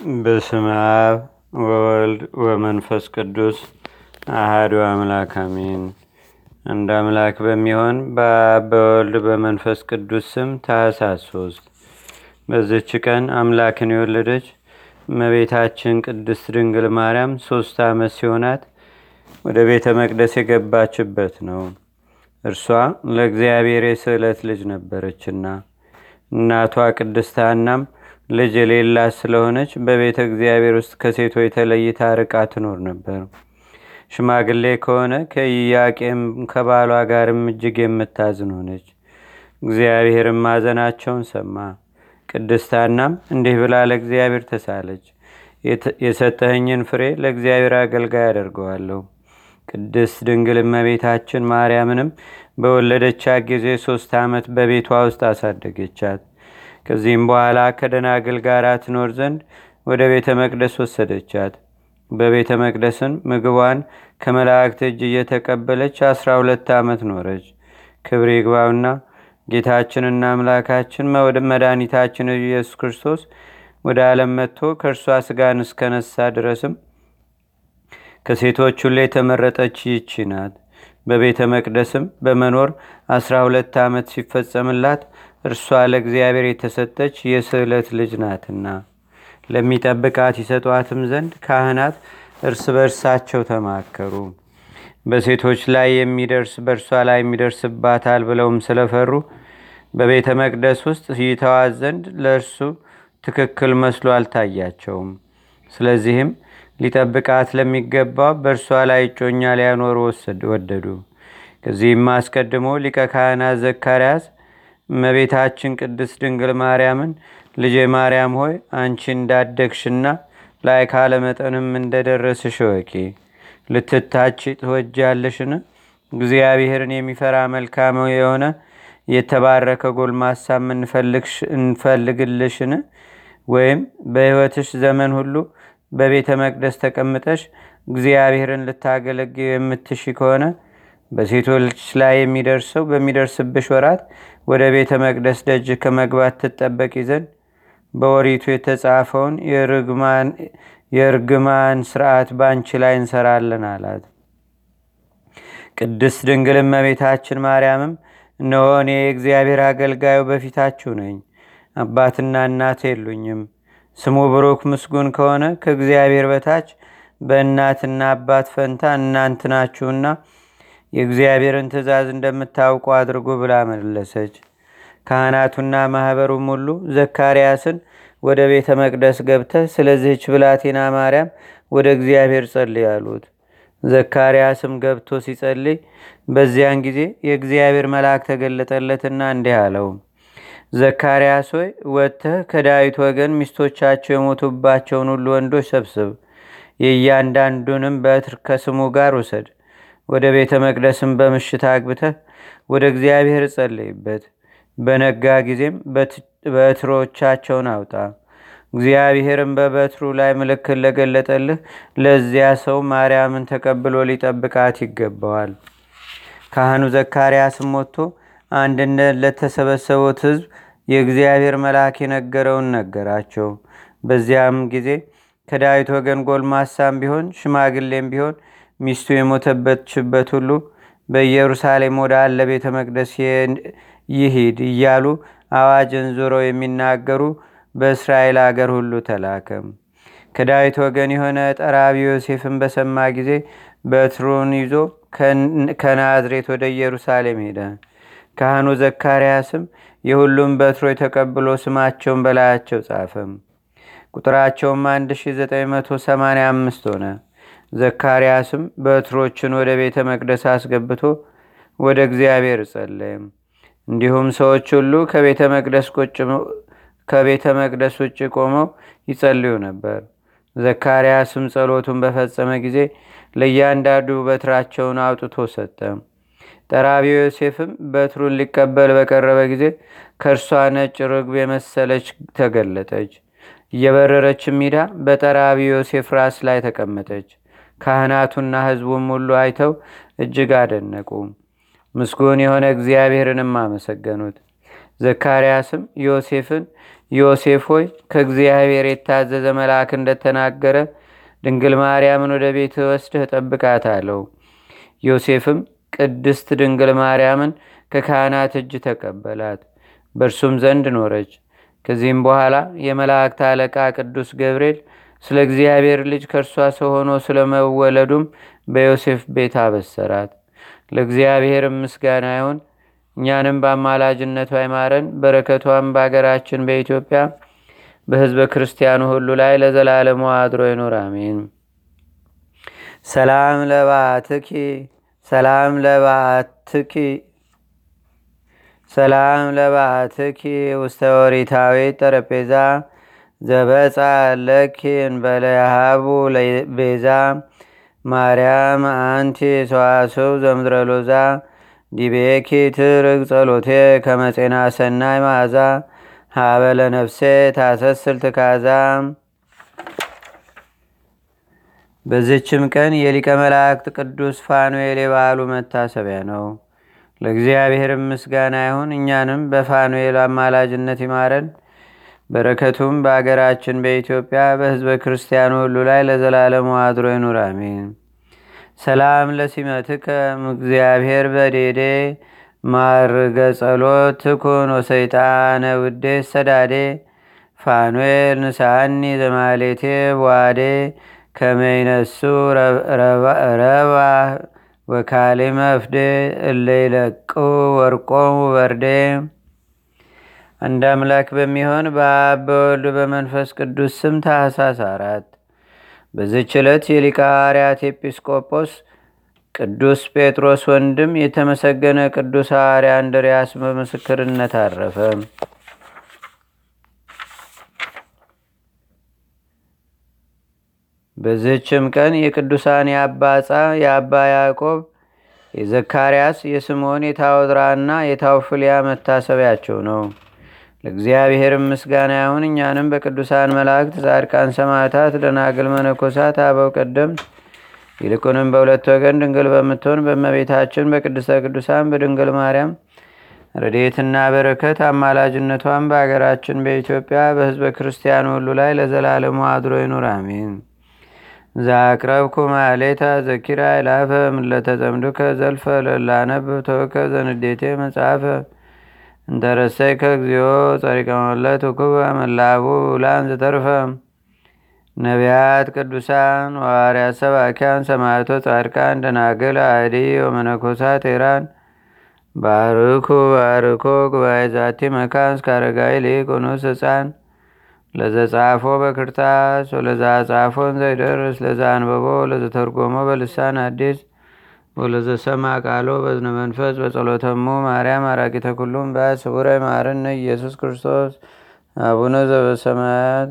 በስመ አብ ወወልድ ወመንፈስ ቅዱስ አህዱ አምላክ አሜን። አንድ አምላክ በሚሆን በአብ በወልድ በመንፈስ ቅዱስ ስም ታኅሳስ ሶስት በዝች ቀን አምላክን የወለደች እመቤታችን ቅድስት ድንግል ማርያም ሶስት ዓመት ሲሆናት ወደ ቤተ መቅደስ የገባችበት ነው። እርሷ ለእግዚአብሔር የስዕለት ልጅ ነበረችና እናቷ ቅድስት ሐናም ልጅ የሌላት ስለሆነች በቤተ እግዚአብሔር ውስጥ ከሴቶች ተለይታ ርቃ ትኖር ነበር። ሽማግሌ ከሆነ ከኢያቄም ከባሏ ጋርም እጅግ የምታዝን ሆነች። እግዚአብሔርም ማዘናቸውን ሰማ። ቅድስት ሐናም እንዲህ ብላ ለእግዚአብሔር ተሳለች። የሰጠኸኝን ፍሬ ለእግዚአብሔር አገልጋይ አደርገዋለሁ። ቅድስት ድንግል እመቤታችን ማርያምንም በወለደቻት ጊዜ ሶስት ዓመት በቤቷ ውስጥ አሳደገቻት። ከዚህም በኋላ ከደናግል ጋር ትኖር ዘንድ ወደ ቤተ መቅደስ ወሰደቻት። በቤተ መቅደስን ምግቧን ከመላእክት እጅ እየተቀበለች አስራ ሁለት ዓመት ኖረች። ክብር ይግባውና ጌታችንና አምላካችን መድኃኒታችን ኢየሱስ ክርስቶስ ወደ ዓለም መጥቶ ከእርሷ ስጋን እስከነሳ ድረስም ከሴቶች ሁሉ የተመረጠች ይቺ ናት። በቤተ መቅደስም በመኖር አስራ ሁለት ዓመት ሲፈጸምላት እርሷ ለእግዚአብሔር የተሰጠች የስዕለት ልጅ ናትና ለሚጠብቃት ይሰጧትም ዘንድ ካህናት እርስ በርሳቸው ተማከሩ። በሴቶች ላይ የሚደርስ በእርሷ ላይ የሚደርስባታል ብለውም ስለፈሩ በቤተ መቅደስ ውስጥ ይተዋት ዘንድ ለእርሱ ትክክል መስሎ አልታያቸውም። ስለዚህም ሊጠብቃት ለሚገባው በእርሷ ላይ እጮኛ ሊያኖሩ ወደዱ። ከዚህም አስቀድሞ ሊቀ ካህናት ዘካርያስ እመቤታችን ቅድስት ድንግል ማርያምን ልጄ ማርያም ሆይ አንቺ እንዳደግሽና ላይ ካለመጠንም እንደደረስሽ ወቂ ልትታች ትወጃለሽን? እግዚአብሔርን የሚፈራ መልካም የሆነ የተባረከ ጎልማሳ እንፈልግልሽን? ወይም በሕይወትሽ ዘመን ሁሉ በቤተ መቅደስ ተቀምጠሽ እግዚአብሔርን ልታገለግ የምትሺ ከሆነ በሴቶች ላይ የሚደርሰው በሚደርስብሽ ወራት ወደ ቤተ መቅደስ ደጅ ከመግባት ትጠበቂ ዘንድ በወሪቱ የተጻፈውን የእርግማን ስርዓት በአንቺ ላይ እንሰራለን አላት። ቅድስት ድንግል እመቤታችን ማርያምም እነሆ እኔ የእግዚአብሔር አገልጋዩ በፊታችሁ ነኝ፣ አባትና እናት የሉኝም። ስሙ ብሩክ ምስጉን ከሆነ ከእግዚአብሔር በታች በእናትና አባት ፈንታ እናንት ናችሁና የእግዚአብሔርን ትእዛዝ እንደምታውቁ አድርጉ ብላ መለሰች። ካህናቱና ማኅበሩም ሁሉ ዘካርያስን ወደ ቤተ መቅደስ ገብተህ ስለዚህች ብላቴና ማርያም ወደ እግዚአብሔር ጸልይ አሉት። ዘካርያስም ገብቶ ሲጸልይ በዚያን ጊዜ የእግዚአብሔር መልአክ ተገለጠለትና እንዲህ አለው፣ ዘካርያስ ሆይ ወጥተህ ከዳዊት ወገን ሚስቶቻቸው የሞቱባቸውን ሁሉ ወንዶች ሰብስብ፣ የእያንዳንዱንም በትር ከስሙ ጋር ውሰድ ወደ ቤተ መቅደስም በምሽት አግብተህ ወደ እግዚአብሔር ጸለይበት። በነጋ ጊዜም በትሮቻቸውን አውጣ። እግዚአብሔርም በበትሩ ላይ ምልክት ለገለጠልህ ለዚያ ሰው ማርያምን ተቀብሎ ሊጠብቃት ይገባዋል። ካህኑ ዘካርያስም ወጥቶ አንድነት ለተሰበሰቡት ሕዝብ የእግዚአብሔር መልአክ የነገረውን ነገራቸው። በዚያም ጊዜ ከዳዊት ወገን ጎልማሳም ቢሆን ሽማግሌም ቢሆን ሚስቱ የሞተበችበት ሁሉ በኢየሩሳሌም ወዳለ ቤተ መቅደስ ይሂድ እያሉ አዋጅን ዞረው የሚናገሩ በእስራኤል አገር ሁሉ ተላከም። ከዳዊት ወገን የሆነ ጠራቢ ዮሴፍን በሰማ ጊዜ በትሩን ይዞ ከናዝሬት ወደ ኢየሩሳሌም ሄደ። ካህኑ ዘካርያስም የሁሉም በትሮች ተቀብሎ ስማቸውን በላያቸው ጻፈም። ቁጥራቸውም 1985 ሆነ። ዘካርያስም በትሮችን ወደ ቤተ መቅደስ አስገብቶ ወደ እግዚአብሔር ጸለየም። እንዲሁም ሰዎች ሁሉ ከቤተ መቅደስ ውጭ ቆመው ይጸልዩ ነበር። ዘካርያስም ጸሎቱን በፈጸመ ጊዜ ለእያንዳንዱ በትራቸውን አውጥቶ ሰጠ። ጠራቢ ዮሴፍም በትሩን ሊቀበል በቀረበ ጊዜ ከእርሷ ነጭ ርግብ የመሰለች ተገለጠች። እየበረረችም ሂዳ በጠራቢ ዮሴፍ ራስ ላይ ተቀመጠች። ካህናቱና ሕዝቡም ሁሉ አይተው እጅግ አደነቁ። ምስጉን የሆነ እግዚአብሔርንም አመሰገኑት። ዘካርያስም ዮሴፍን ዮሴፍ ሆይ ከእግዚአብሔር የታዘዘ መልአክ እንደተናገረ ድንግል ማርያምን ወደ ቤት ወስደህ ጠብቃት አለው። ዮሴፍም ቅድስት ድንግል ማርያምን ከካህናት እጅ ተቀበላት፣ በእርሱም ዘንድ ኖረች። ከዚህም በኋላ የመላእክት አለቃ ቅዱስ ገብርኤል ስለ እግዚአብሔር ልጅ ከእርሷ ሰው ሆኖ ስለመወለዱም በዮሴፍ ቤት አበሰራት። ለእግዚአብሔር ምስጋና ይሁን። እኛንም በአማላጅነቱ አይማረን፣ በረከቷም በአገራችን በኢትዮጵያ በህዝበ ክርስቲያኑ ሁሉ ላይ ለዘላለሙ አድሮ ይኑር፣ አሜን። ሰላም ለባትኪ ሰላም ለባትኪ ሰላም ለባትኪ ውስተ ወሪታዊ ጠረጴዛ ዘበፃ ለኪ እንበለያሃቡ ቤዛ ማርያም አንቲ ሰዋስው ዘምድረሎዛ ዲቤኪ ትርግ ጸሎቴ ከመጼና ሰናይ ማዛ ሃበለ ነፍሴ ታሰስል ትካዛ። በዝችም ቀን የሊቀ መላእክት ቅዱስ ፋኑኤል የበዓሉ መታሰቢያ ነው። ለእግዚአብሔር ምስጋና ይሁን። እኛንም በፋኑኤል አማላጅነት ይማረን። በረከቱም በአገራችን በኢትዮጵያ በህዝበ ክርስቲያኑ ሁሉ ላይ ለዘላለሙ አድሮ ይኑር፣ አሜን። ሰላም ለሲመትከ እግዚአብሔር በዴዴ ማርገ ጸሎት ትኩን ወሰይጣነ ውዴ ሰዳዴ ፋኑኤል ንሳኒ ዘማሌቴ በዋዴ ከመይነሱ ረባ ወካሌ መፍዴ እለይለቁ ወርቆሙ በርዴ አንድ አምላክ በሚሆን በአብ በወልድ በመንፈስ ቅዱስ ስም ታኅሳስ አራት በዚች ዕለት የሊቀ ሐዋርያት ኤጲስቆጶስ ቅዱስ ጴጥሮስ ወንድም የተመሰገነ ቅዱስ ሐዋርያ እንድርያስ በምስክርነት አረፈ። በዚህችም ቀን የቅዱሳን የአባ ጻ የአባ ያዕቆብ የዘካርያስ የስምዖን የታወድራና የታውፍልያ መታሰቢያቸው ነው። ለእግዚአብሔር ምስጋና ይሁን። እኛንም በቅዱሳን መላእክት፣ ጻድቃን፣ ሰማዕታት፣ ደናግል፣ መነኮሳት፣ አበው ቀደምት ይልቁንም በሁለት ወገን ድንግል በምትሆን በእመቤታችን በቅድስተ ቅዱሳን በድንግል ማርያም ረድኤትና በረከት አማላጅነቷን በአገራችን በኢትዮጵያ በሕዝበ ክርስቲያኑ ሁሉ ላይ ለዘላለሙ አድሮ ይኑር፣ አሜን። ዛቅረብኩ ማሌታ ዘኪራ ይላፈ ምለተጸምዱከ ዘልፈ ለላነብ ተወከ ዘንዴቴ መጽሐፈ እንተረሰይከ እግዚኦ ጸሪቀ መለት ውኩበ መላቡ ውላን ዘተርፈ። ነቢያት፣ ቅዱሳን፣ ዋርያት፣ ሰባኪያን፣ ሰማዕቶ፣ ጻድቃን፣ ደናግል፣ አዲ ወመነኮሳት ኤራን ባርኩ ባርኮ ጉባኤ ዛቲ መካን እስካረጋዊ ሊቅ ኑስ ህፃን ለዘጻፎ በክርታስ ወለዛ ጻፎን ዘይደርስ ለዛ አንበቦ ለዘተርጎሞ በልሳን አዲስ ወለዘሰማ ቃሎ በዝነ መንፈስ በጸሎተሙ ማርያም አራቂተ ኩሉም ባት ስቡረ ማርነ ኢየሱስ ክርስቶስ። አቡነ ዘበሰማያት